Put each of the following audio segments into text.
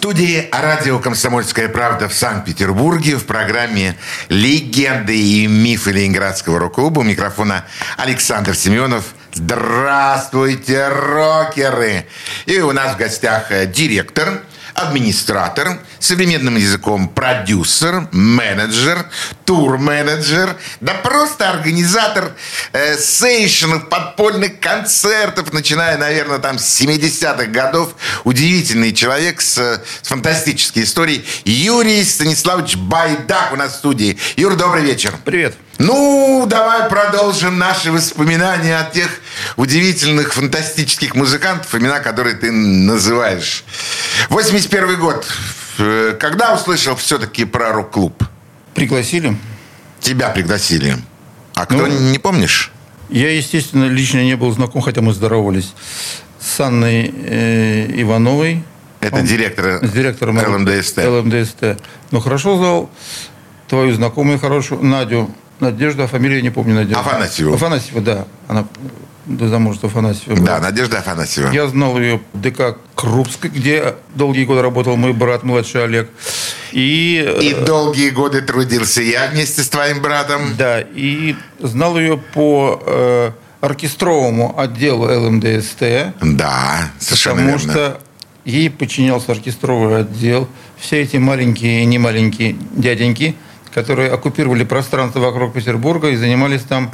Студии радио «Комсомольская правда» в Санкт-Петербурге в программе «Легенды и мифы Ленинградского рок-клуба» у микрофона Александр Семенов. Здравствуйте, рокеры! И у нас в гостях э, директор администратор, современным языком продюсер, менеджер, тур-менеджер, да просто организатор э, сейшенов, подпольных концертов, начиная, наверное, там с 70-х годов. Удивительный человек с, с фантастической историей. Юрий Станиславович Байдак у нас в студии. Юр, добрый вечер. Привет. Ну, давай продолжим наши воспоминания о тех удивительных, фантастических музыкантов, имена, которые ты называешь. 81 год. Э, когда услышал все-таки про рок-клуб? Пригласили. Тебя пригласили. А кто, Ну, не помнишь? Я, естественно, лично не был знаком, хотя мы здоровались с Анной э, Ивановой. Это Он- директор с директором ЛМДСТ. ЛМДСТ. Но хорошо знал твою знакомую хорошую Надю. Надежда, а фамилию я не помню. Надежда. Афанасьеву. Афанасьева, да. Она до замужества Афанасьева была. Да, Надежда Афанасьева. Я знал ее в ДК Крупской, где долгие годы работал мой брат, младший Олег. И, э, И долгие годы трудился я вместе с твоим братом. Да, и знал ее по э, оркестровому отделу ЛМДСТ, Да, совершенно потому верно. что ей подчинялся оркестровый отдел. Все эти маленькие и немаленькие дяденьки, которые оккупировали пространство вокруг Петербурга и занимались там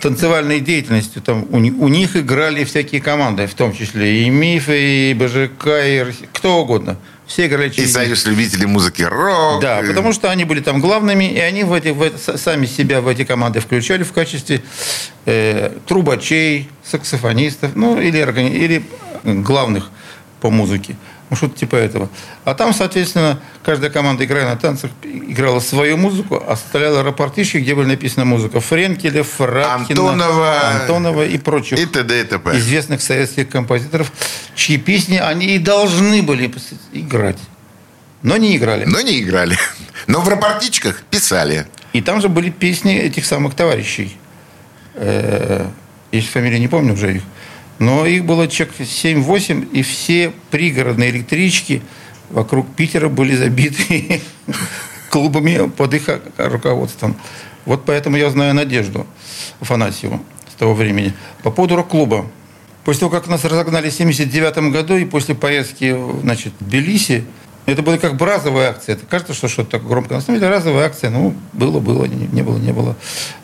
танцевальной деятельностью. Там у, у них играли всякие команды, в том числе и МИФы, и БЖК, и кто угодно. Все играли И через них. союз любителей музыки рок. Да, и- потому что они были там главными, и они в эти, в это- сами себя в эти команды включали в качестве э, трубачей, саксофонистов, ну, или, органи- или главных по музыке. Ну, что-то типа этого. А там, соответственно, каждая команда, играя на танцах, играла свою музыку, оставляла рапортишки, где были написана музыка Френкеля, Фракина, Антонова. Антонова и прочих И т.д. и т.п. известных советских композиторов, чьи песни они и должны были играть. Но не играли. Но не играли. Но в рапортичках писали. И там же были песни этих самых товарищей. Э, сейчас фамилии не помню уже их. Но их было человек 7-8, и все пригородные электрички вокруг Питера были забиты клубами под их руководством. Вот поэтому я знаю Надежду Афанасьеву с того времени. По поводу рок-клуба. После того, как нас разогнали в 79 году, и после поездки значит, в Тбилиси, это была как бы разовая акция. Это кажется, что что-то такое громко. На самом деле разовая акция. Ну, было, было, не, не было, не было.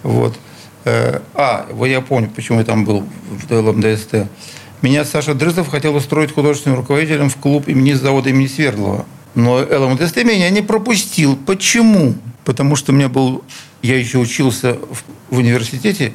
Вот. Э, А, вот я помню, почему я там был в ЛМДСТ. Меня Саша Дрызов хотел устроить художественным руководителем в клуб имени завода имени Свердлова. Но ЛМДСТ меня не пропустил. Почему? Потому что у меня был... Я еще учился в, в университете,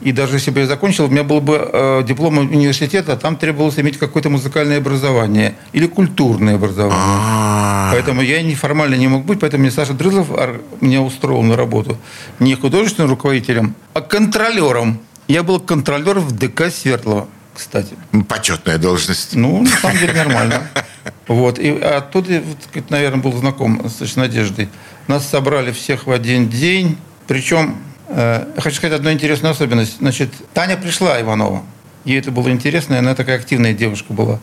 и даже если бы я закончил, у меня был бы э, диплом университета, а там требовалось иметь какое-то музыкальное образование или культурное образование. А, Поэтому я неформально не мог быть, поэтому мне Саша Дрызов ар- меня устроил на работу не художественным руководителем, а контролером. Я был контролер в ДК Свердлова, кстати. Почетная должность. Ну, на самом деле нормально. Вот. И оттуда, наверное, был знаком с Надеждой. Нас собрали всех в один день. Причем, хочу сказать одну интересную особенность. Значит, Таня пришла, Иванова. Ей это было интересно, и она такая активная девушка была.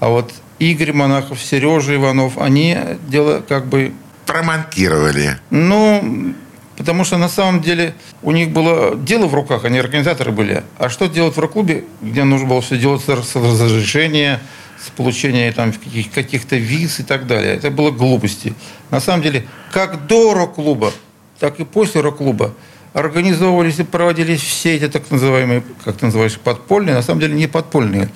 А вот Игорь Монахов, Сережа Иванов, они дело как бы Проманкировали. ну, потому что на самом деле у них было дело в руках, они организаторы были. А что делать в рок-клубе, где нужно было все делать с разрешения, с получения там, каких- каких-то виз и так далее. Это было глупости. На самом деле, как до рок-клуба, так и после рок-клуба организовывались и проводились все эти так называемые, как ты называешь, подпольные, на самом деле не подпольные,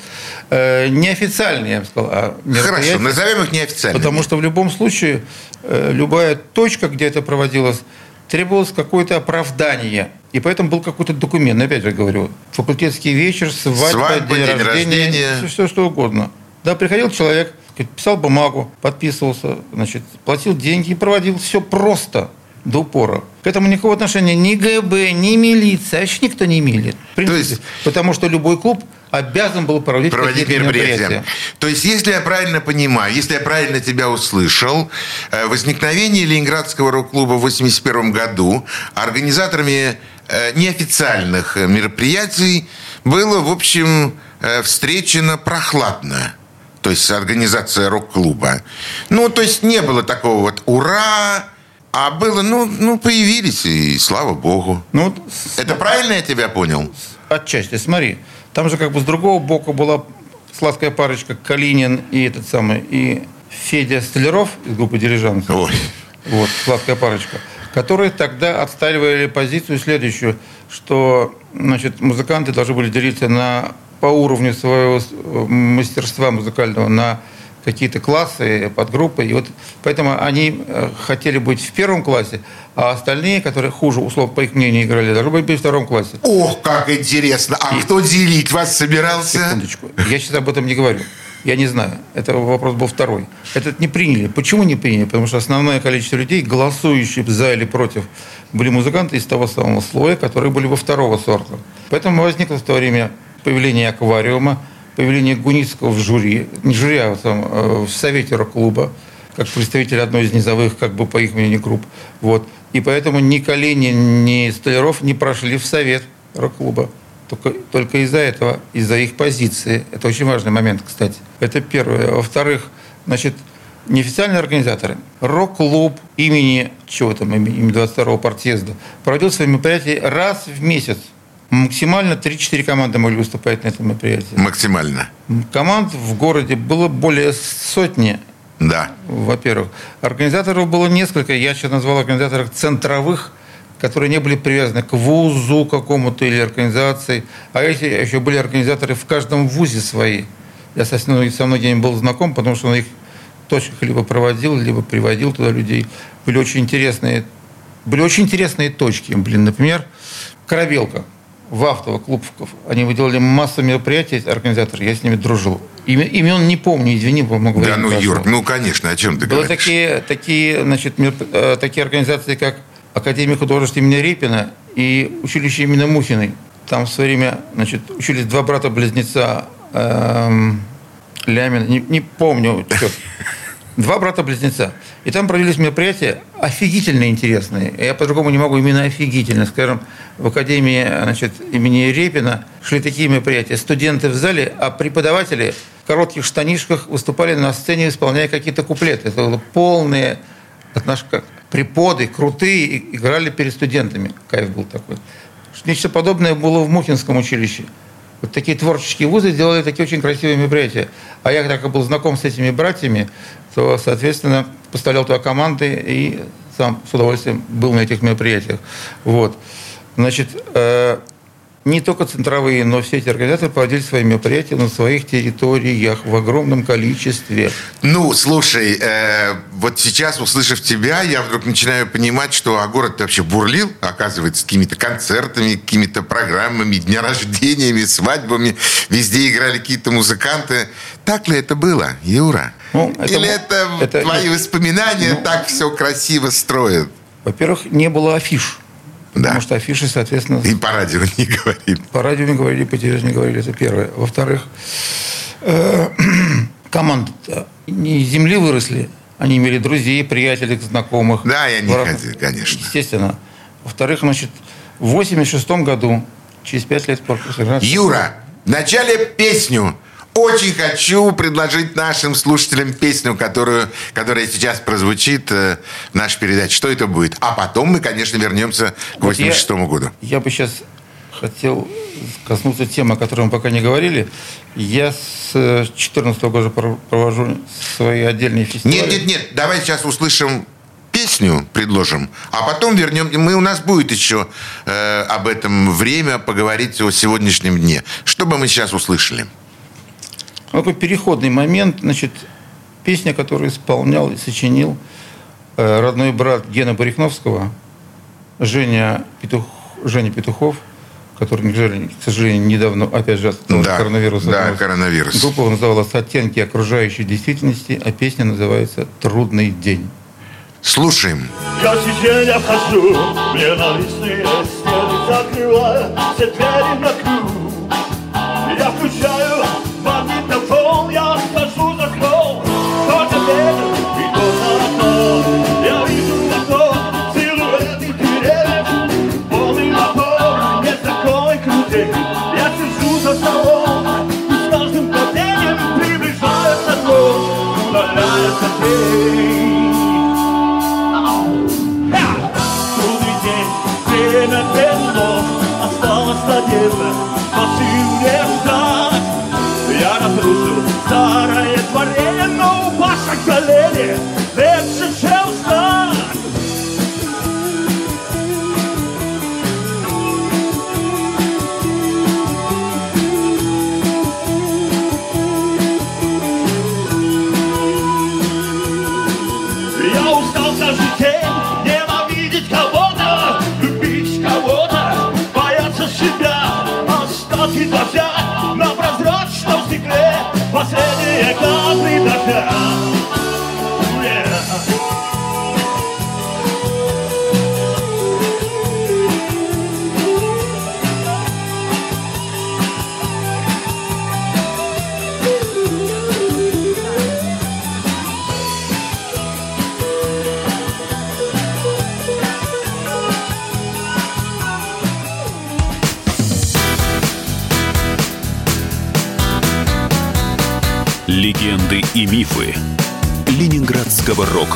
э, неофициальные, я бы сказал, а Хорошо, назовем их неофициально. Потому что в любом случае э, любая точка, где это проводилось, требовалось какое-то оправдание. И поэтому был какой-то документ. Опять же говорю, факультетский вечер, свадьба, Свадьба, день, день рождения, рождения. Все, все что угодно. Да, приходил человек, писал бумагу, подписывался, значит, платил деньги и проводил все просто. До упора. К этому никакого отношения ни ГБ, ни милиция, вообще никто не имеет. Принципе, То есть, потому что любой клуб обязан был проводить, проводить мероприятия. мероприятия. То есть, если я правильно понимаю, если я правильно тебя услышал, э, возникновение Ленинградского рок-клуба в 1981 году организаторами э, неофициальных мероприятий было, в общем, э, встречено прохладно то есть организация рок-клуба. Ну, то есть не было такого вот «Ура!», а было, ну, ну появились, и слава богу. Ну, Это с... правильно я тебя понял? Отчасти, смотри. Там же как бы с другого боку была сладкая парочка Калинин и этот самый, и Федя Столяров из группы «Дирижанс». Ой. Вот, сладкая парочка. Которые тогда отстаивали позицию следующую, что значит, музыканты должны были делиться на по уровню своего э, мастерства музыкального на какие-то классы, подгруппы. И вот поэтому они э, хотели быть в первом классе, а остальные, которые хуже, условно, по их мнению, играли, должны быть в втором классе. Ох, как интересно! А и... кто делить вас собирался? Секундочку. Я сейчас об этом не говорю. Я не знаю. Это вопрос был второй. Этот не приняли. Почему не приняли? Потому что основное количество людей, голосующих за или против, были музыканты из того самого слоя, которые были во второго сорта. Поэтому возникло в то время появление аквариума, появление Гуницкого в жюри, не жюри, а там, э, в совете рок-клуба, как представитель одной из низовых, как бы по их мнению, групп. Вот. И поэтому ни Калинин, ни Столяров не прошли в совет рок-клуба. Только, только из-за этого, из-за их позиции. Это очень важный момент, кстати. Это первое. Во-вторых, значит, неофициальные организаторы. Рок-клуб имени, чего там, имени 22-го партъезда, проводил свои мероприятия раз в месяц. Максимально 3-4 команды могли выступать на этом мероприятии. Максимально. Команд в городе было более сотни. Да. Во-первых. Организаторов было несколько. Я сейчас назвал организаторов центровых, которые не были привязаны к вузу какому-то или организации. А эти еще были организаторы в каждом вузе свои. Я со, со многими был знаком, потому что на их точках либо проводил, либо приводил туда людей. Были очень интересные, были очень интересные точки. Блин, например, Корабелка в Автово, Клубков. Они выделали массу мероприятий, организаторы, я с ними дружил. Име, имен не помню, извини, могу Да, ну, Юр, ну, конечно, о чем ты Были говоришь? такие, такие, значит, э, такие организации, как Академия художеств имени Репина и училище имени Мухиной. Там в свое время, значит, учились два брата-близнеца, эм, Лямин, не, не помню, черт. Два брата-близнеца. И там провелись мероприятия офигительно интересные. Я по-другому не могу, именно офигительно. Скажем, в Академии значит, имени Репина шли такие мероприятия. Студенты в зале, а преподаватели в коротких штанишках выступали на сцене, исполняя какие-то куплеты. Это было полные как, преподы, крутые, играли перед студентами. Кайф был такой. Нечто подобное было в Мухинском училище. Вот такие творческие вузы делали такие очень красивые мероприятия. А я, так как был знаком с этими братьями, то, соответственно, поставлял туда команды и сам с удовольствием был на этих мероприятиях. Вот. Значит, э, не только центровые, но все эти организаторы проводили свои мероприятия на своих территориях в огромном количестве. Ну, слушай, э, вот сейчас, услышав тебя, я вдруг начинаю понимать, что а город вообще бурлил, оказывается, какими-то концертами, какими-то программами, дня рождениями, свадьбами. Везде играли какие-то музыканты. Так ли это было, Юра? Ну, это, Или это, это твои это, воспоминания ну, так все красиво строят? Во-первых, не было афиш. Да. Потому что афиши, соответственно... И по радио не говорили. По радио не говорили, по телевизору не говорили, это первое. Во-вторых, э, команды не из земли выросли, они имели друзей, приятелей, знакомых. Да, я не ходил, конечно. Естественно. Во-вторых, значит, в 86 году, через пять лет Юра, в начале песню очень хочу предложить нашим слушателям песню, которую, которая сейчас прозвучит э, в нашей передаче. Что это будет? А потом мы, конечно, вернемся к 86 вот году. Я бы сейчас хотел коснуться темы, о которой мы пока не говорили. Я с 2014 -го года провожу свои отдельные фестивали. Нет, нет, нет. Давай сейчас услышим песню, предложим, а потом вернем. Мы, у нас будет еще э, об этом время поговорить о сегодняшнем дне. Что бы мы сейчас услышали? Такой переходный момент, значит, песня, которую исполнял и сочинил э, родной брат Гена Барихновского, Женя, Петух, Женя Петухов, который, к сожалению, недавно, опять же, от да, коронавируса. Да, коронавирус. Группа называлась «Оттенки окружающей действительности», а песня называется «Трудный день». Слушаем. Я сиденье обхожу, ненавистные стены закрывая все двери на ключ. Я включаю надежда, спасибо мне ждать. Я разрушил старое творение, но упавших колени Yeah.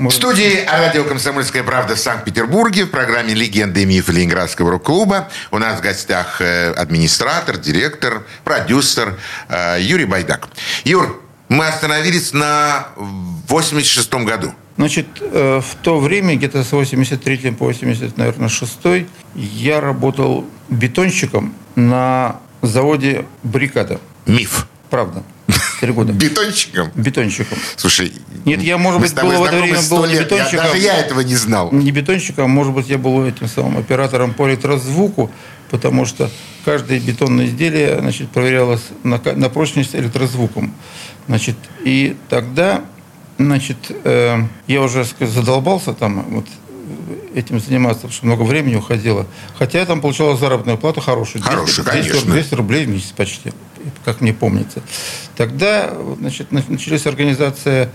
В Может, студии радио «Комсомольская правда» в Санкт-Петербурге в программе «Легенды и мифы Ленинградского рок-клуба». У нас в гостях э, администратор, директор, продюсер э, Юрий Байдак. Юр, мы остановились на 86 году. Значит, э, в то время, где-то с 83 по 80, наверное, 6 я работал бетонщиком на заводе «Баррикада». Миф. Правда. Три года. Бетонщиком. Бетонщиком. Слушай, Нет, я, может быть, был в это время 100 был не лет. Я- бетонщиком. даже я этого не знал. Не бетонщиком, а может быть, я был этим самым оператором по электрозвуку, потому что каждое бетонное изделие значит, проверялось на, на прочность электрозвуком. Значит, и тогда значит, э, я уже сказать, задолбался там вот, этим заниматься, потому что много времени уходило. Хотя я там получал заработную плату хорошую. 200, Хорошую, 200, конечно. 200 рублей в месяц почти, как мне помнится. Тогда значит, на- началась организация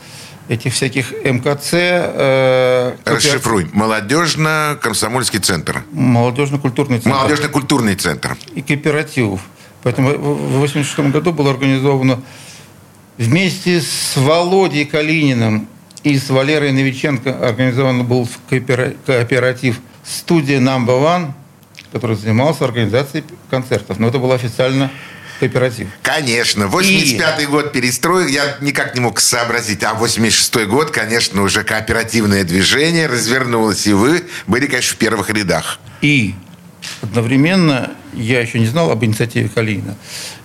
этих всяких МКЦ, э, кооператив- Расшифруй. Молодежно-комсомольский центр. молодежно-культурный центр Молодежно-культурный центр. и кооперативов. Поэтому в 1986 году было организовано вместе с Володей Калининым и с Валерой Новиченко организован был коопера- кооператив «Студия Number One», который занимался организацией концертов. Но это был официально кооператив. Конечно. 85-й год перестрой, я никак не мог сообразить. А 86-й год, конечно, уже кооперативное движение развернулось, и вы были, конечно, в первых рядах. И одновременно я еще не знал об инициативе Калинина.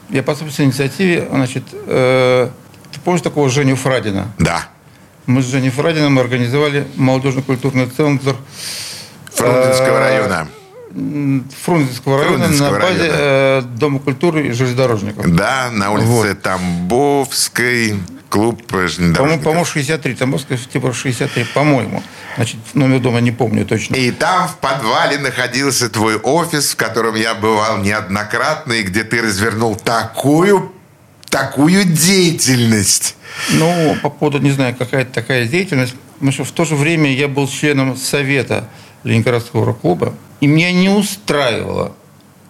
Я по собственной инициативе, значит, э, ты помнишь такого Женю Фрадина? Да. Мы с Женей Фрадином организовали молодежно-культурный центр Фрунзенского Э, района. Фрунзенского района Фрунзенского на базе района. э, Дома культуры и железнодорожников. Да, на улице Вот. Тамбовской, клуб железнодорожников. по-моему, 63, Тамбовская, типа 63, по-моему. Значит, номер дома не помню точно. И там в подвале находился твой офис, в котором я бывал неоднократно, и где ты развернул такую, такую деятельность. Ну, по поводу, не знаю, какая-то такая деятельность. Потому что в то же время я был членом совета Ленинградского рок-клуба, и меня не устраивала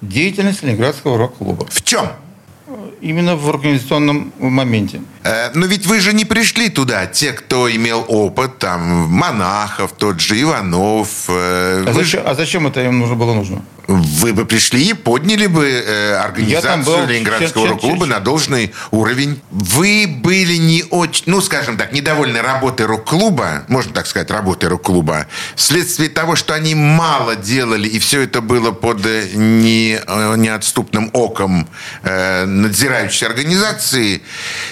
деятельность Ленинградского рок-клуба. В чем? Именно в организационном моменте. Э, но ведь вы же не пришли туда, те, кто имел опыт, там, Монахов, тот же Иванов. Э, а, зачем, а зачем это им нужно было нужно? Вы бы пришли и подняли бы э, организацию был, Ленинградского рок-клуба на должный уровень. Вы были не очень, ну, скажем так, недовольны работой рок-клуба, можно так сказать, работой рок-клуба, вследствие того, что они мало делали, и все это было под э, не, неотступным оком э, надзирающей организации,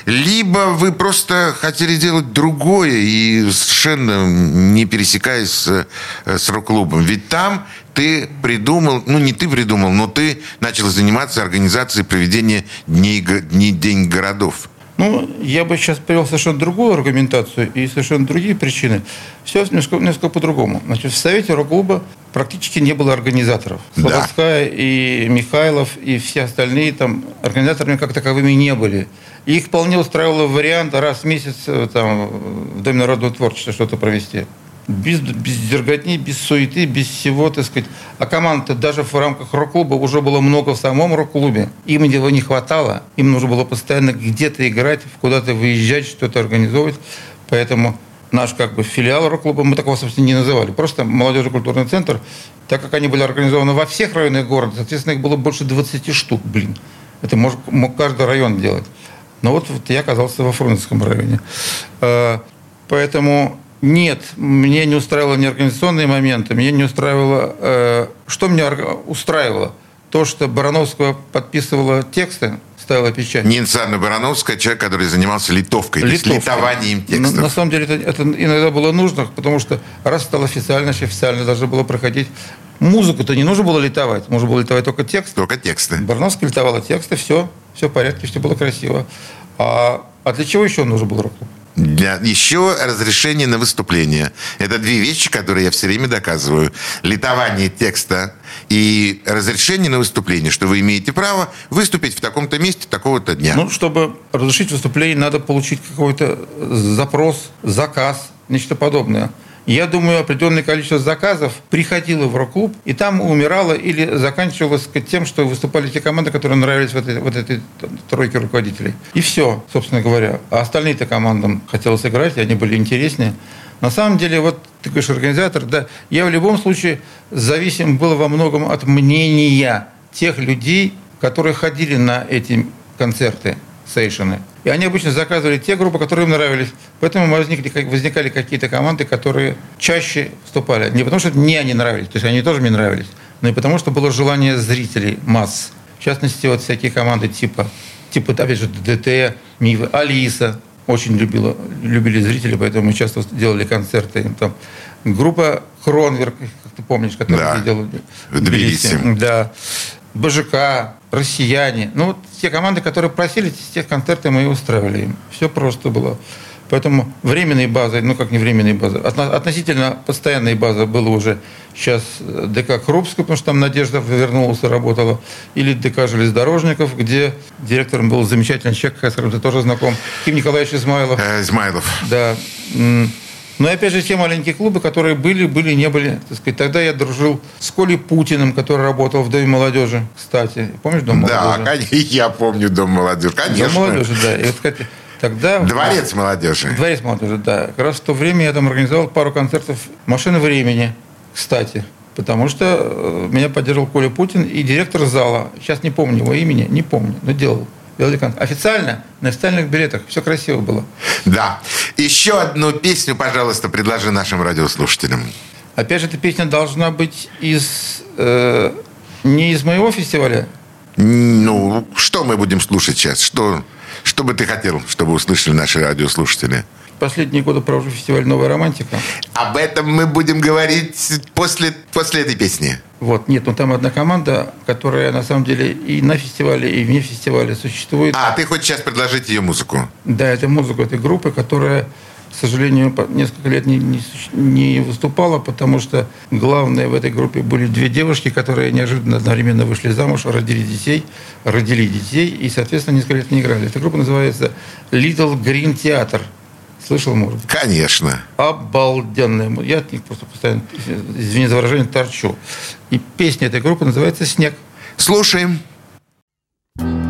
либо вы просто хотели делать другое и совершенно не пересекаясь с, э, с рок-клубом. Ведь там ты придумал, ну не ты придумал, но ты начал заниматься организацией проведения дней, дней День городов. Ну, я бы сейчас привел совершенно другую аргументацию и совершенно другие причины. Все несколько, несколько по-другому. Значит, в Совете рок-клуба практически не было организаторов. Слободская да. и Михайлов и все остальные там организаторами как таковыми не были. И их вполне устраивал вариант раз в месяц э, там, в Доме народного творчества что-то провести без, без дерготни, без суеты, без всего, так сказать. А команд даже в рамках рок-клуба уже было много в самом рок-клубе. Им его не хватало. Им нужно было постоянно где-то играть, куда-то выезжать, что-то организовывать. Поэтому наш как бы филиал рок-клуба, мы такого, собственно, не называли. Просто молодежный культурный центр, так как они были организованы во всех районах города, соответственно, их было больше 20 штук, блин. Это мог, мог каждый район делать. Но вот, вот я оказался во Фрунзенском районе. А, поэтому нет, мне не устраивало не организационные моменты, мне не устраивало... Э, что меня устраивало? То, что Барановская подписывала тексты, ставила печать. Нинца Анна Барановская, человек, который занимался литовкой, Литовкой. литованием текстов. На, на самом деле это, это иногда было нужно, потому что раз стало официально, значит официально должно было проходить. Музыку-то не нужно было литовать, нужно было литовать только текст. Только тексты. Барановская литовала тексты, все, все в порядке, все было красиво. А, а для чего еще нужен был рок-клуб? Для, еще разрешение на выступление. Это две вещи, которые я все время доказываю. Литование текста и разрешение на выступление, что вы имеете право выступить в таком-то месте такого-то дня. Ну, чтобы разрешить выступление, надо получить какой-то запрос, заказ, нечто подобное. Я думаю, определенное количество заказов приходило в рок-клуб, и там умирало или заканчивалось тем, что выступали те команды, которые нравились вот этой, вот этой тройке руководителей. И все, собственно говоря. А остальные-то командам хотелось играть, и они были интереснее. На самом деле, вот ты говоришь, организатор, да, я в любом случае зависим был во многом от мнения тех людей, которые ходили на эти концерты сейшены. И они обычно заказывали те группы, которые им нравились. Поэтому возникли, возникали какие-то команды, которые чаще вступали. Не потому, что мне они нравились, то есть они тоже мне нравились, но и потому, что было желание зрителей, масс. В частности, вот всякие команды типа, типа опять же, ДТ, Мивы, Алиса, очень любила, любили зрители, поэтому мы часто делали концерты. Там, группа Кронверк, как ты помнишь, которую да. делали в Тбилиси. Да. БЖК, россияне. Ну, вот те команды, которые просили, те концерты мы и устраивали им. Все просто было. Поэтому временной базой, ну как не временной базой, относительно постоянной базы было уже сейчас ДК Крупская, потому что там Надежда вернулась и работала, или ДК Железнодорожников, где директором был замечательный человек, с которым ты тоже знаком, Ким Николаевич Измайлов. Э, Измайлов. Да. Но опять же, те маленькие клубы, которые были, были, не были. Так сказать, тогда я дружил с Колей Путиным, который работал в Доме молодежи, кстати. Помнишь Дом молодежи? Да, я помню Дом молодежи, конечно. Дом молодежи, да. И вот, кстати, тогда... Дворец молодежи. Дворец молодежи, да. Как раз в то время я там организовал пару концертов «Машины времени», кстати. Потому что э, меня поддерживал Коля Путин и директор зала. Сейчас не помню его имени, не помню, но делал Официально, на официальных билетах. Все красиво было. Да. Еще одну песню, пожалуйста, предложи нашим радиослушателям. Опять же, эта песня должна быть из... Э, не из моего фестиваля. Ну, что мы будем слушать сейчас? Что, что бы ты хотел, чтобы услышали наши радиослушатели? Последние годы провожу фестиваль «Новая романтика». Об этом мы будем говорить после, после этой песни. Вот, нет, ну там одна команда, которая на самом деле и на фестивале, и вне фестиваля существует. А, ты хочешь сейчас предложить ее музыку? Да, это музыка этой группы, которая, к сожалению, несколько лет не, не, не выступала, потому что главное в этой группе были две девушки, которые неожиданно одновременно вышли замуж, родили детей, родили детей и, соответственно, несколько лет не играли. Эта группа называется Little Green Theater. Слышал, может Конечно. Обалденная. Я от них просто постоянно, извини за выражение, торчу. И песня этой группы называется «Снег». Слушаем. Слушаем.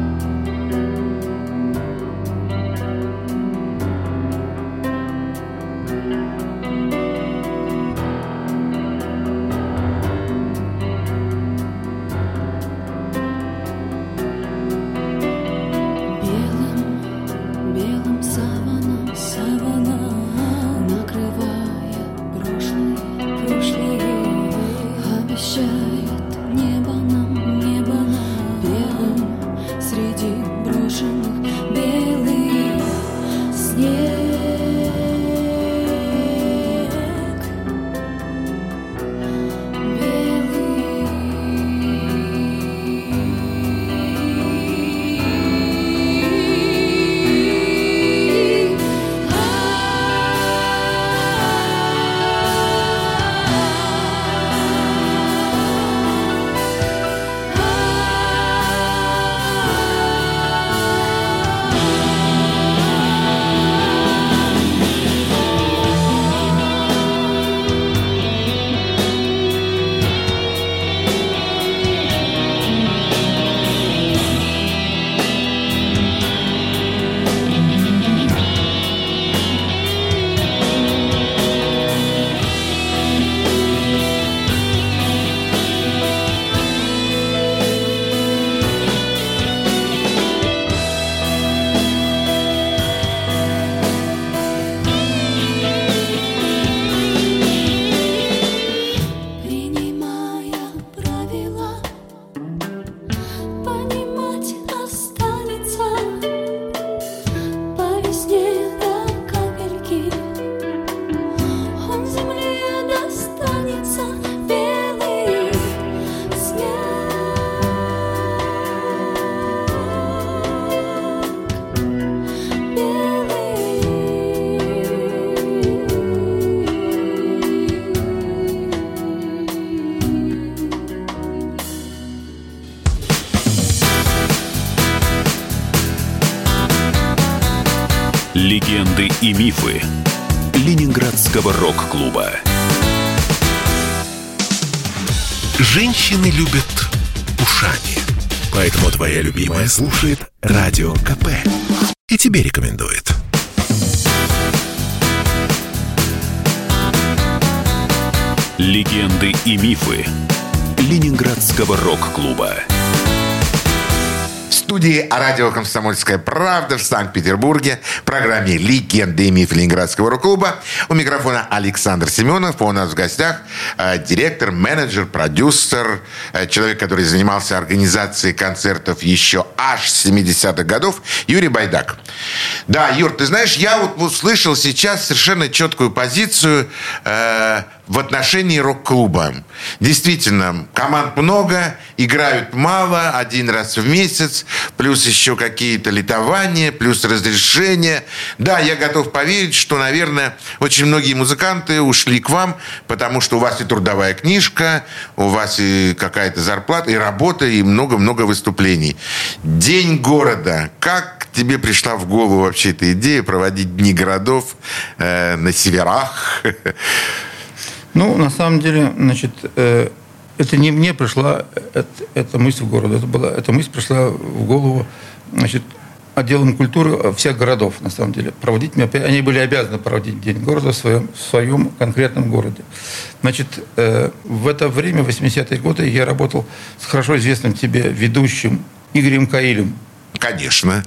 Рок-клуба. Женщины любят ушами. Поэтому твоя любимая слушает Радио КП. И тебе рекомендует. Легенды и мифы Ленинградского рок-клуба студии радио «Комсомольская правда» в Санкт-Петербурге, программе «Легенды и мифы Ленинградского рок-клуба». У микрофона Александр Семенов. У нас в гостях э, директор, менеджер, продюсер, э, человек, который занимался организацией концертов еще аж с 70-х годов, Юрий Байдак. Да, Юр, ты знаешь, я вот услышал сейчас совершенно четкую позицию э, в отношении рок-клуба. Действительно, команд много, играют мало, один раз в месяц, плюс еще какие-то литования, плюс разрешения. Да, я готов поверить, что, наверное, очень многие музыканты ушли к вам, потому что у вас и трудовая книжка, у вас и какая-то зарплата, и работа, и много-много выступлений. День города. Как тебе пришла в голову вообще эта идея проводить Дни городов э, на северах? Ну, на самом деле, значит, э, это не мне пришла э, эта мысль в городе. Это была, эта мысль пришла в голову, значит, отделом культуры всех городов, на самом деле. Проводить, они были обязаны проводить День города в своем, в своем конкретном городе. Значит, э, в это время, в 80-е годы, я работал с хорошо известным тебе ведущим Игорем Каилем. Конечно.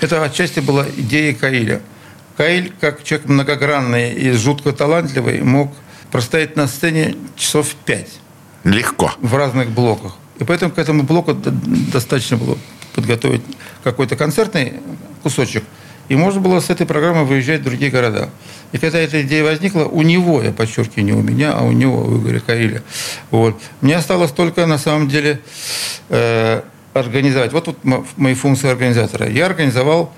Это отчасти была идея Каиля. Каиль, как человек многогранный и жутко талантливый, мог простоять на сцене часов пять. Легко. В разных блоках. И поэтому к этому блоку достаточно было подготовить какой-то концертный кусочек. И можно было с этой программой выезжать в другие города. И когда эта идея возникла, у него, я подчеркиваю, не у меня, а у него, у Игоря Каиля. Вот. Мне осталось только, на самом деле, э, организовать. Вот тут мои функции организатора. Я организовал,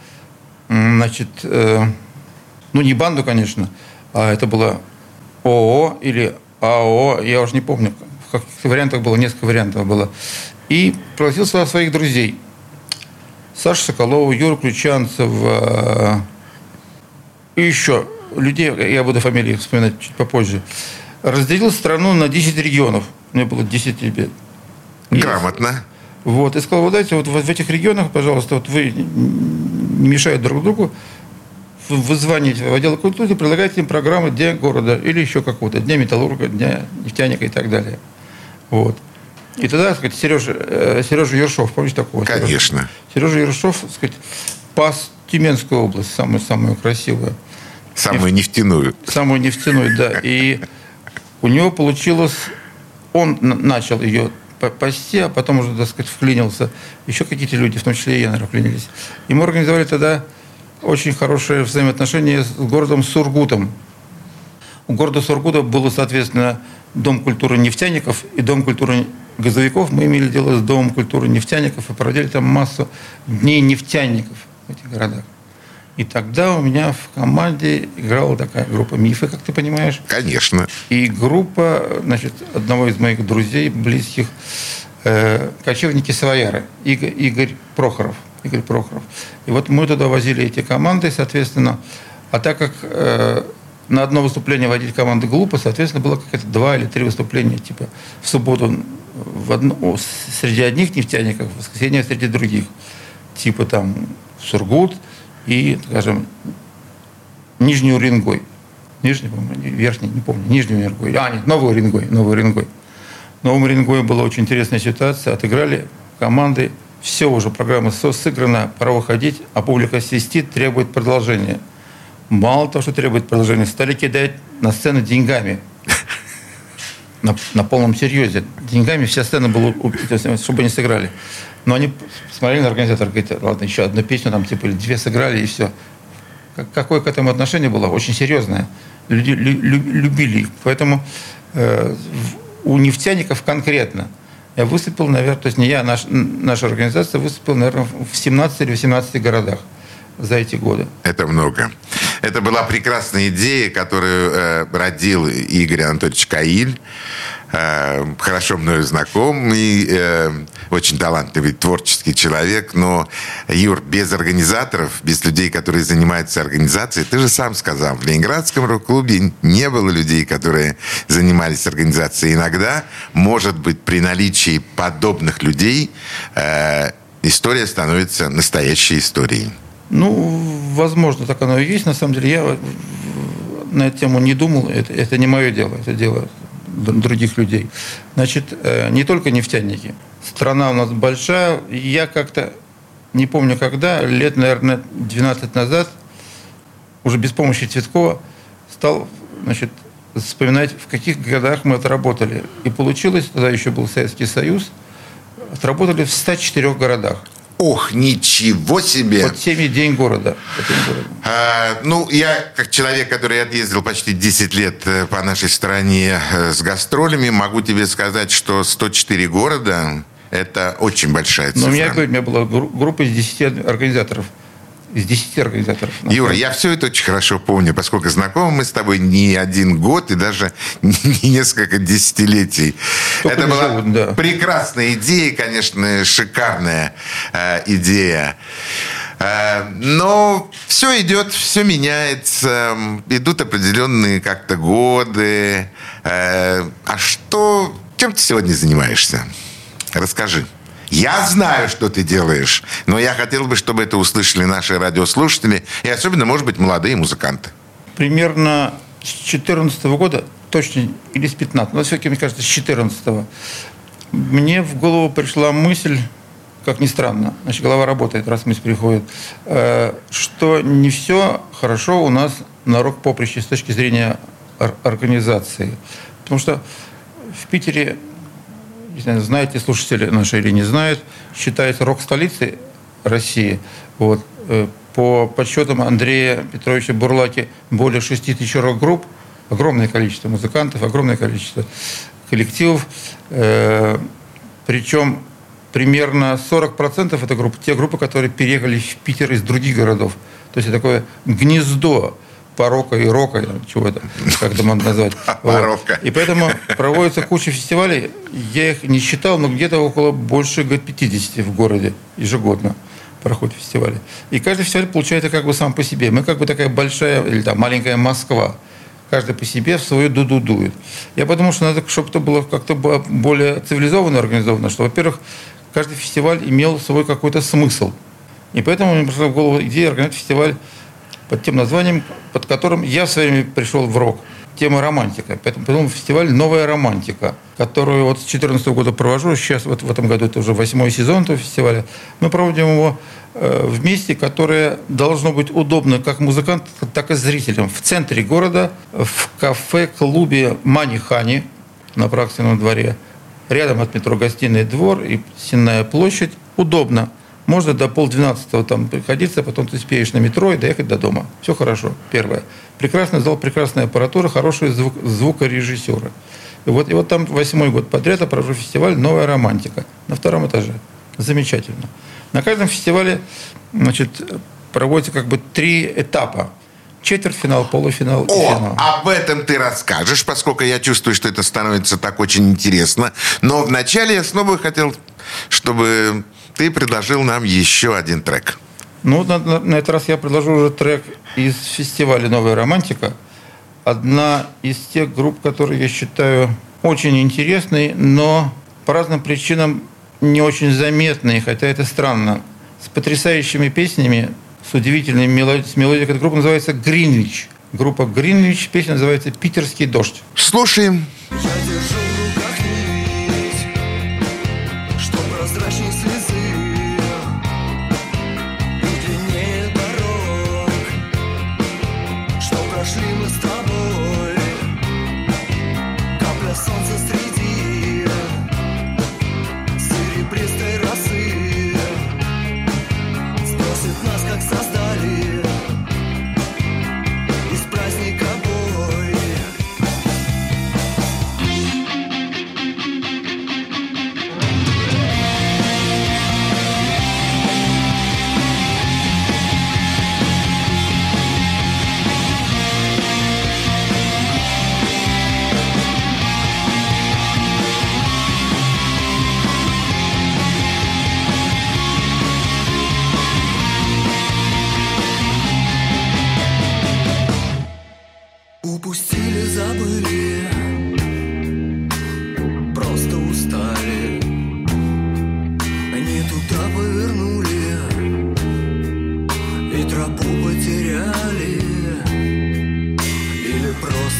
значит, э, ну не банду, конечно, а это было ООО или АО, я уже не помню, в каких вариантах было, несколько вариантов было. И пригласил сюда своих друзей. Саша Соколова, Юра Ключанцев э, и еще людей, я буду фамилии вспоминать чуть попозже. Разделил страну на 10 регионов. У меня было 10 ребят. Грамотно. Вот, и сказал, вот дайте вот в этих регионах, пожалуйста, вот вы не мешают друг другу, вы звоните в отдел культуры, предлагаете им программы Дня города или еще какого-то, Дня металлурга, Дня нефтяника и так далее. Вот. И тогда, так сказать, Сережа, э, Сережа Ершов, помните такого? Конечно. Сережа, Сережа Ершов, так сказать, пас Тюменскую область, самую-самую красивую. Самую нефтяную. Самую нефтяную, да. И у него получилось, он начал ее пасти, а потом уже, так сказать, вклинился. Еще какие-то люди, в том числе и я, наверное, вклинились. И мы организовали тогда очень хорошие взаимоотношения с городом Сургутом. У города Сургута было, соответственно, Дом культуры нефтяников и Дом культуры газовиков. Мы имели дело с Домом культуры нефтяников и проводили там массу дней нефтяников в этих городах. И тогда у меня в команде играла такая группа «Мифы», как ты понимаешь. Конечно. И группа, значит, одного из моих друзей, близких, э, «Кочевники-савояры», Игорь, Игорь Прохоров. Игорь Прохоров. И вот мы туда возили эти команды, соответственно. А так как э, на одно выступление водить команды глупо, соответственно, было какое-то два или три выступления, типа в субботу в одно, среди одних нефтяников, в воскресенье среди других. Типа там Сургут и, скажем, Нижний Уренгой. Нижний, по-моему, верхний, не помню, Нижний Уренгой. А, нет, Новый Уренгой, Новый Уренгой. В Новом Уренгое была очень интересная ситуация. Отыграли команды все уже, программа сыграна, пора выходить, а публика свистит, требует продолжения. Мало того, что требует продолжения, стали кидать на сцену деньгами. На, на полном серьезе. Деньгами вся сцена была, чтобы они сыграли. Но они смотрели на организатора, говорят, ладно, еще одну песню там, типа, или две сыграли, и все. Какое к этому отношение было? Очень серьезное. Люди лю, любили их. Поэтому э, у нефтяников конкретно – я выступил, наверное, то есть не я, а наш, наша организация выступила, наверное, в 17 или 18 городах за эти годы. Это много. Это была прекрасная идея, которую э, родил Игорь Анатольевич Каиль. Э, хорошо мною знакомый, э, очень талантливый, творческий человек, но, Юр, без организаторов, без людей, которые занимаются организацией, ты же сам сказал, в Ленинградском рок-клубе не было людей, которые занимались организацией. Иногда, может быть, при наличии подобных людей э, история становится настоящей историей. Ну, возможно, так оно и есть. На самом деле, я на эту тему не думал. Это, это не мое дело. Это дело других людей. Значит, э, не только нефтяники. Страна у нас большая. Я как-то, не помню когда, лет, наверное, 12 назад, уже без помощи Цветкова, стал значит, вспоминать, в каких годах мы отработали. И получилось, тогда еще был Советский Союз, отработали в 104 городах. Ох, ничего себе! Вот семь день города. А, ну, я, как человек, который отъездил почти 10 лет э, по нашей стране э, с гастролями, могу тебе сказать, что 104 города – это очень большая цифра. Но у меня, говорю, у меня была группа из 10 организаторов из 10 организаторов. Юра, я все это очень хорошо помню, поскольку знакомы мы с тобой не один год и даже не несколько десятилетий. Только это была живут, да. прекрасная идея, конечно, шикарная э, идея. Э, но все идет, все меняется, идут определенные как-то годы. Э, а что, чем ты сегодня занимаешься? Расскажи. Я знаю, что ты делаешь, но я хотел бы, чтобы это услышали наши радиослушатели и особенно, может быть, молодые музыканты. Примерно с 2014 года, точно, или с 15, но все-таки, мне кажется, с 2014 мне в голову пришла мысль, как ни странно, значит, голова работает, раз мысль приходит, э, что не все хорошо у нас на рок-поприще с точки зрения организации. Потому что в Питере знаете слушатели наши или не знают, считается рок-столицей России. Вот. Э, по подсчетам Андрея Петровича Бурлаки более 6 тысяч рок-групп, огромное количество музыкантов, огромное количество коллективов. Э, причем примерно 40% это группы, те группы, которые переехали в Питер из других городов. То есть такое гнездо порока и рока, чего это, как это можно назвать. Вот. И поэтому проводится куча фестивалей. Я их не считал, но где-то около больше 50 в городе ежегодно проходят фестивали. И каждый фестиваль получается как бы сам по себе. Мы как бы такая большая или там маленькая Москва. Каждый по себе в свою дуду дует. Я подумал, что надо, чтобы это было как-то более цивилизованно организовано, что, во-первых, каждый фестиваль имел свой какой-то смысл. И поэтому мне пришла в голову идея организовать фестиваль под тем названием, под которым я в свое время пришел в рок. Тема романтика. Поэтому придумал фестиваль «Новая романтика», которую вот с 2014 года провожу. Сейчас вот в этом году это уже восьмой сезон этого фестиваля. Мы проводим его э, в месте, которое должно быть удобно как музыкантам, так и зрителям. В центре города, в кафе-клубе «Манихани» на Праксином дворе. Рядом от метро «Гостиный двор» и «Сенная площадь». Удобно. Можно до полдвенадцатого там приходиться, потом ты успеешь на метро и доехать до дома. Все хорошо. Первое. Прекрасный зал, прекрасная аппаратура, хорошие звук, звукорежиссеры. И вот, и вот там восьмой год подряд я провожу фестиваль «Новая романтика» на втором этаже. Замечательно. На каждом фестивале значит, проводится как бы три этапа. Четвертьфинал, полуфинал и О, финал. об этом ты расскажешь, поскольку я чувствую, что это становится так очень интересно. Но вначале я снова хотел, чтобы ты предложил нам еще один трек. Ну, на, на, на этот раз я предложу уже трек из фестиваля «Новая романтика». Одна из тех групп, которые я считаю очень интересной, но по разным причинам не очень заметной, хотя это странно. С потрясающими песнями, с удивительной мелодией. С мелодией. Эта группа называется «Гринвич». Группа «Гринвич», песня называется «Питерский дождь». Слушаем.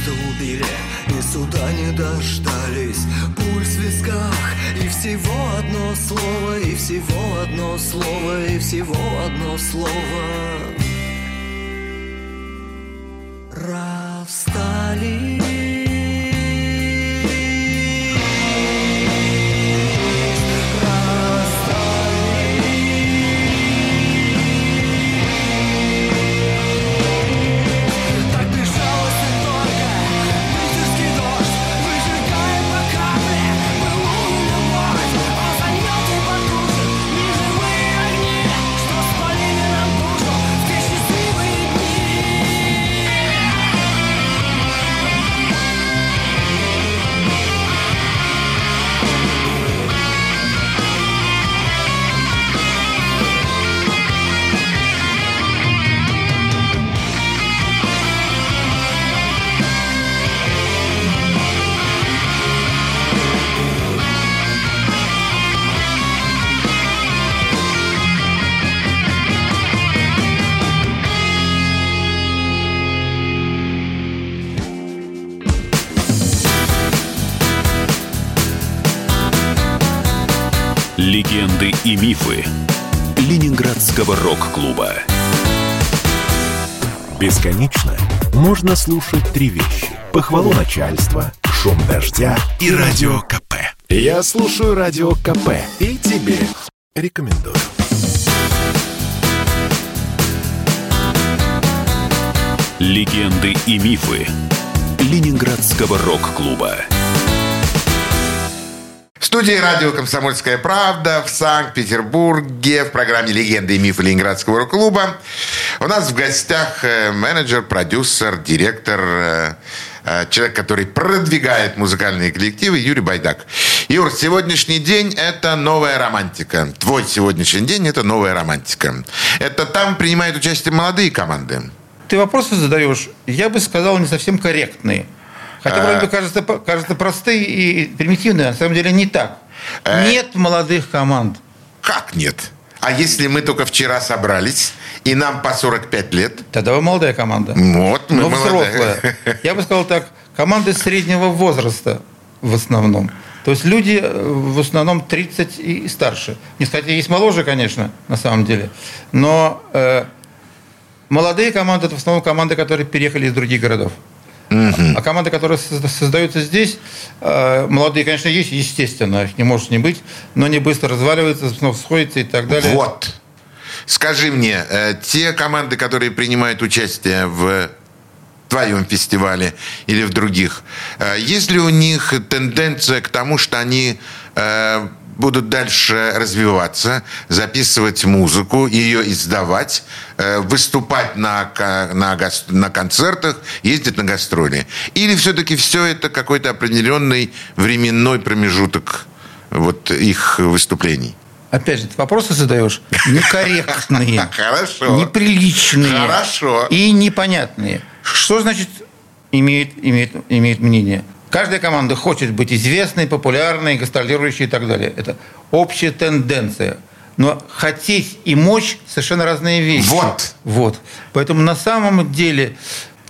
Просто убили и суда не дождались. Пульс в висках и всего одно слово, и всего одно слово, и всего одно слово. Легенды и мифы Ленинградского рок-клуба. Бесконечно можно слушать три вещи. Похвалу начальства, шум дождя и радио КП. Я слушаю радио КП и тебе рекомендую. Легенды и мифы Ленинградского рок-клуба. Студии радио «Комсомольская правда» в Санкт-Петербурге в программе «Легенды и мифы Ленинградского рок-клуба». У нас в гостях э, менеджер, продюсер, директор, э, э, человек, который продвигает музыкальные коллективы Юрий Байдак. Юр, сегодняшний день – это новая романтика. Твой сегодняшний день – это новая романтика. Это там принимают участие молодые команды. Ты вопросы задаешь, я бы сказал, не совсем корректные. Хотя вроде бы кажется, кажется простые и примитивные, а на самом деле не так. Нет молодых команд. Как нет? А если мы только вчера собрались, и нам по 45 лет? Тогда вы молодая команда. Вот, мы Но молодая. взрослая. Я бы сказал так, команды среднего возраста в основном. То есть люди э, в основном 30 и старше. Не сказать, есть моложе, конечно, на самом деле. Но э, молодые команды это в основном команды, которые переехали из других городов. А команды, которые созда- создаются здесь, э, молодые, конечно, есть, естественно, их не может не быть, но они быстро разваливаются, снова сходятся и так далее. Вот. Скажи мне, э, те команды, которые принимают участие в твоем фестивале или в других, э, есть ли у них тенденция к тому, что они будут дальше развиваться, записывать музыку, ее издавать, э, выступать на, на, на концертах, ездить на гастроли? Или все-таки все это какой-то определенный временной промежуток вот их выступлений? Опять же, ты вопросы задаешь некорректные, Хорошо. неприличные Хорошо. и непонятные. Что значит имеет, имеет, имеет мнение? Каждая команда хочет быть известной, популярной, гастролирующей и так далее. Это общая тенденция. Но хотеть и мочь совершенно разные вещи. Вот. Вот. Поэтому на самом деле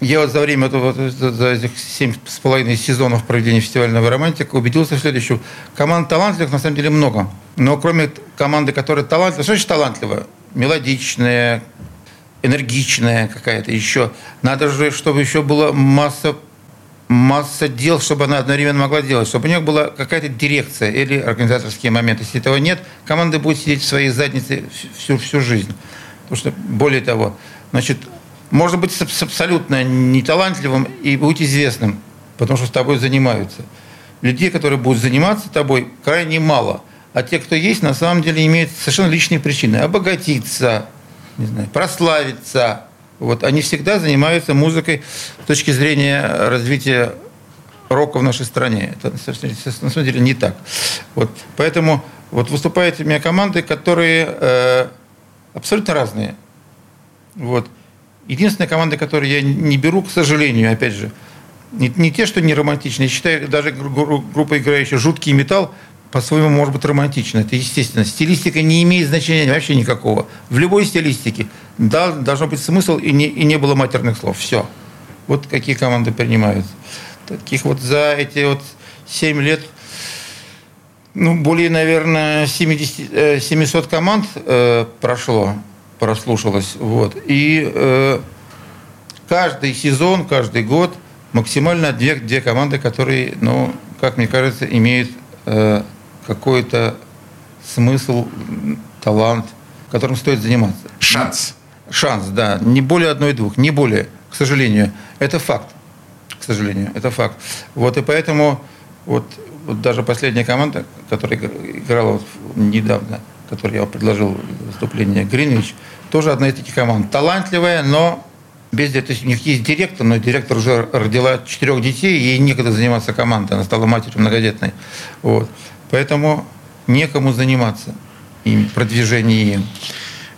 я вот за время этого, за этих семь с половиной сезонов проведения фестивального романтика убедился в следующем. Команд талантливых на самом деле много. Но кроме команды, которая талантлива, что значит талантливая? Мелодичная, энергичная какая-то еще. Надо же, чтобы еще была масса масса дел, чтобы она одновременно могла делать, чтобы у нее была какая-то дирекция или организаторские моменты. Если этого нет, команда будет сидеть в своей заднице всю, всю жизнь. Потому что, более того, значит, можно быть с- абсолютно неталантливым и быть известным, потому что с тобой занимаются. Людей, которые будут заниматься тобой, крайне мало. А те, кто есть, на самом деле имеют совершенно личные причины. Обогатиться, не знаю, прославиться. Вот они всегда занимаются музыкой с точки зрения развития рока в нашей стране. Это на самом деле- не так. Вот, поэтому вот выступают у меня команды, которые э, абсолютно разные. Вот. Единственная команда, которую я не беру, к сожалению, опять же, не, не те, что не романтичные. Я считаю, даже гру- гру- группа, играющая жуткий металл, по-своему может быть романтична. Это естественно. Стилистика не имеет значения вообще никакого. В любой стилистике да, должен быть смысл и не, и не было матерных слов. Все. Вот какие команды принимают. Таких вот за эти вот 7 лет ну, более, наверное, 70, э, 700 команд э, прошло, прослушалось. Вот. И э, каждый сезон, каждый год максимально две, две команды, которые, ну, как мне кажется, имеют э, какой-то смысл, талант, которым стоит заниматься. Шанс. Шанс, да. Не более одной-двух, не более, к сожалению. Это факт. К сожалению, это факт. Вот и поэтому вот, вот даже последняя команда, которая игр- играла вот недавно, которой я предложил выступление, Гринвич, тоже одна из таких команд. Талантливая, но без то есть у них есть директор, но директор уже родила четырех детей, ей некогда заниматься командой, она стала матерью многодетной. Вот. Поэтому некому заниматься им, продвижением.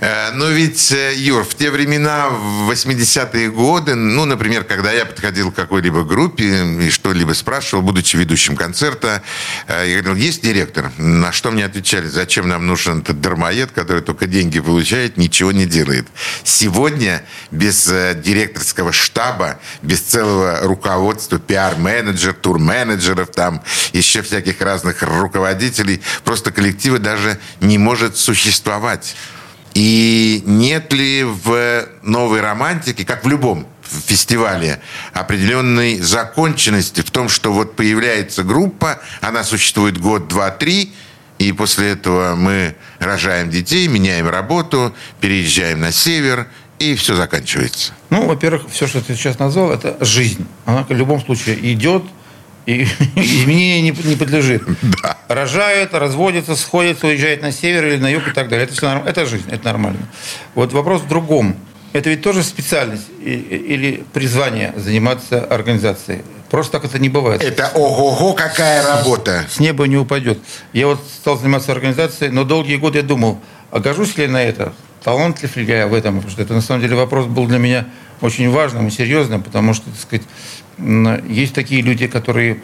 Э, Но ведь, э, Юр, в те времена, в 80-е годы, ну, например, когда я подходил к какой-либо группе и что-либо спрашивал, будучи ведущим концерта, э, я говорил, есть директор? На что мне отвечали, зачем нам нужен этот дармоед, который только деньги получает, ничего не делает. Сегодня без директорского штаба, без целого руководства, пиар-менеджер, тур-менеджеров, там еще всяких разных руководителей, просто коллектива даже не может существовать. И нет ли в новой романтике, как в любом фестивале, определенной законченности в том, что вот появляется группа, она существует год, два, три, и после этого мы рожаем детей, меняем работу, переезжаем на север, и все заканчивается. Ну, во-первых, все, что ты сейчас назвал, это жизнь. Она в любом случае идет, и изменения не, не подлежит. Рожают, разводятся, сходятся, уезжают на север или на юг и так далее. Это, все норм- это жизнь, это нормально. Вот вопрос в другом. Это ведь тоже специальность или призвание заниматься организацией. Просто так это не бывает. Это ого-го, какая работа! С неба не упадет. Я вот стал заниматься организацией, но долгие годы я думал, а гожусь ли я на это? Талантлив ли я в этом? Потому что это на самом деле вопрос был для меня очень важным и серьезным, потому что, так сказать, есть такие люди, которые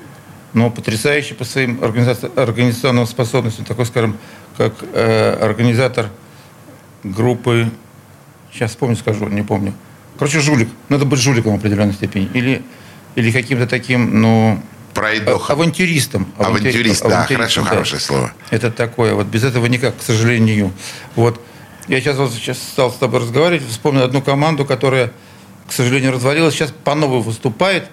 ну, потрясающие по своим организаци- организационным способностям, такой, скажем, как э, организатор группы, сейчас вспомню, скажу, не помню. Короче, жулик. Надо быть жуликом в определенной степени. Или, или каким-то таким, ну, Пройдоха. а- авантюристом. Авантюрист, да, авантюристом, хорошо, хорошее слово. Это такое. Вот без этого никак, к сожалению. Вот. Я сейчас вот сейчас стал с тобой разговаривать, вспомнил одну команду, которая, к сожалению, развалилась, сейчас по новой выступает.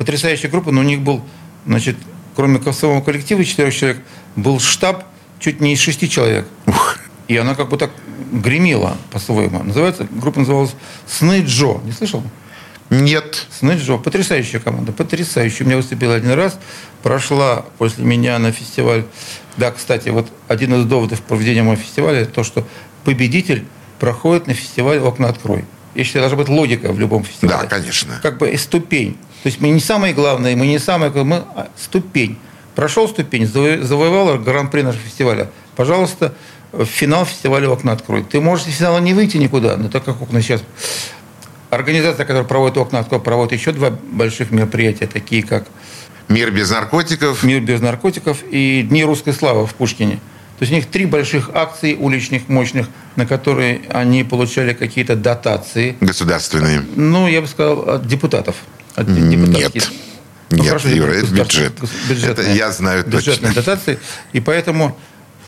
Потрясающая группа, но у них был, значит, кроме самого коллектива четырех человек, был штаб чуть не из шести человек. И она как бы так гремела по-своему. Называется, группа называлась «Сны Джо». Не слышал? Нет. Сны Джо. Потрясающая команда, потрясающая. У меня выступила один раз, прошла после меня на фестиваль. Да, кстати, вот один из доводов проведения моего фестиваля, то, что победитель проходит на фестиваль «Окна открой». Я считаю, должна быть логика в любом фестивале. Да, конечно. Как бы ступень. То есть мы не самые главные, мы не самые, мы а, ступень. Прошел ступень, заво- завоевал гран-при нашего фестиваля. Пожалуйста, в финал фестиваля «Окна открой». Ты можешь из финала не выйти никуда, но так как «Окна» сейчас Организация, которая проводит окна открой, проводит еще два больших мероприятия, такие как Мир без наркотиков. «Мир без наркотиков» и «Дни русской славы» в Пушкине. То есть у них три больших акции уличных, мощных, на которые они получали какие-то дотации. Государственные. Ну, я бы сказал, от депутатов. От Нет. Ну, Нет, хорошо, Юра, это бюджет. бюджетные- Это я знаю точно. бюджетные дотации. И поэтому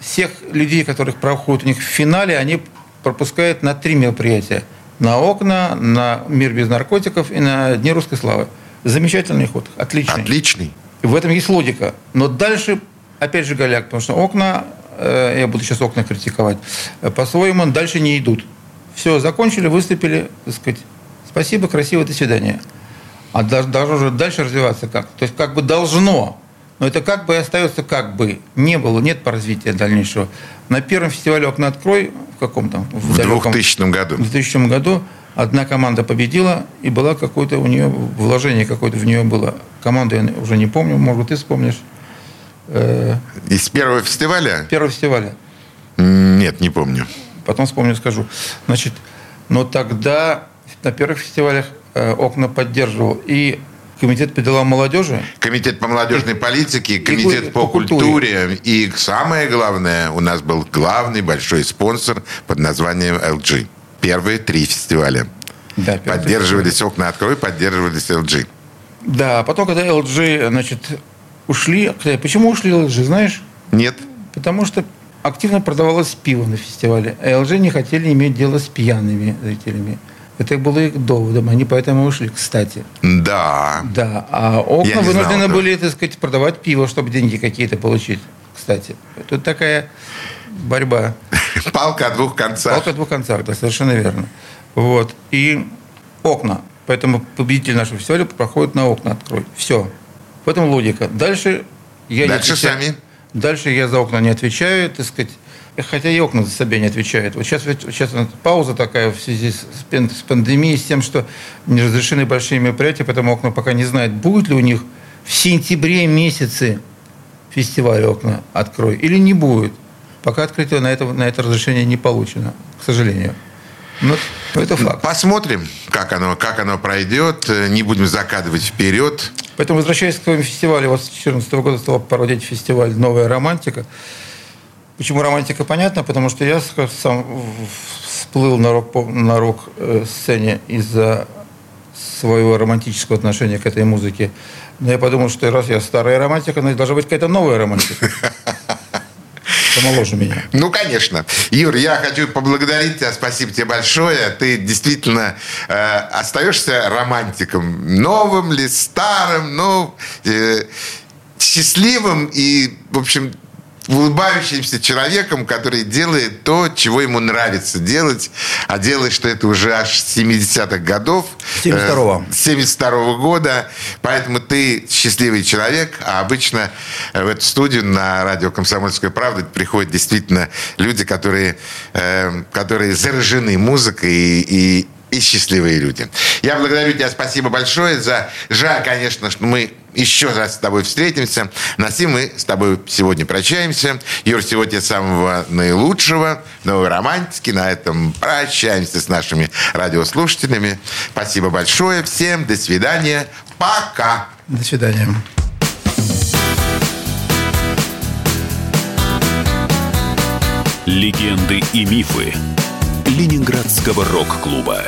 всех людей, которых проходят у них в финале, они пропускают на три мероприятия. На окна, на мир без наркотиков и на Дни русской славы. Замечательный ход, отличный. Отличный. И в этом есть логика. Но дальше, опять же, голяк, потому что окна, я буду сейчас окна критиковать, э, по-своему дальше не идут. Все, закончили, выступили, так сказать, спасибо, красиво, до свидания. А должно же дальше развиваться как? То есть как бы должно, но это как бы и остается как бы. Не было, нет по развитию дальнейшего. На первом фестивале «Окна открой» в каком там? В далеком- 2000 году. в 2000 году одна команда победила, и была какое-то у нее вложение какое-то в нее было. Команду я уже не помню, может, ты вспомнишь. Э, Из первого фестиваля? Первого фестиваля. Нет, не помню. Потом вспомню, скажу. Значит, но тогда на первых фестивалях э, окна поддерживал. И Комитет по делам молодежи. Комитет по молодежной политике, ку- комитет по по культуре. культуре. И самое главное, у нас был главный большой спонсор под названием LG. Первые три фестиваля. Да, Поддерживались «Окна открой», поддерживались LG. Да, потом, когда LG, значит, ушли... Почему ушли LG, знаешь? Нет? Потому что активно продавалось пиво на фестивале, а LG не хотели иметь дело с пьяными зрителями. Это было их доводом, они поэтому ушли, кстати. Да. Да, а окна знал вынуждены этого. были, так сказать, продавать пиво, чтобы деньги какие-то получить, кстати. Тут такая борьба. Палка о двух концах. Палка о двух концах, да, совершенно верно. Вот. И окна. Поэтому победитель нашего фестиваля проходит на окна открой. Все. В этом логика. Дальше я не Дальше отвечаю. сами. Дальше я за окна не отвечаю, так сказать. Хотя и окна за себя не отвечают. Вот сейчас, сейчас пауза такая в связи с пандемией, с тем, что не разрешены большие мероприятия, поэтому окна пока не знают, будет ли у них в сентябре месяце фестиваль окна открой или не будет. Пока открытие на это, на это разрешение не получено, к сожалению. Ну, это факт. Посмотрим, как оно, как оно пройдет. Не будем закадывать вперед. Поэтому, возвращаясь к твоему фестивалю, вот с 2014 года стал проводить фестиваль «Новая романтика». Почему романтика, понятно, потому что я сам всплыл на рок, на рок э, сцене из-за своего романтического отношения к этой музыке. Но я подумал, что раз я старая романтика, значит, должна быть какая-то новая романтика. Помоложе меня. Ну, конечно. Юр, я хочу поблагодарить тебя. Спасибо тебе большое. Ты действительно э, остаешься романтиком. Новым ли, старым, ну, э, счастливым и, в общем, улыбающимся человеком, который делает то, чего ему нравится делать, а делает, что это уже аж с 70-х годов. 72-го. Э, 72 года. Поэтому ты счастливый человек, а обычно в эту студию на радио «Комсомольская правда» приходят действительно люди, которые, э, которые заражены музыкой и, и, и счастливые люди. Я благодарю тебя, спасибо большое за... Жаль, конечно, что мы еще раз с тобой встретимся. На сим мы с тобой сегодня прощаемся. Юр, всего тебе самого наилучшего, новой романтики. На этом прощаемся с нашими радиослушателями. Спасибо большое всем. До свидания. Пока. До свидания. Легенды и мифы Ленинградского рок-клуба.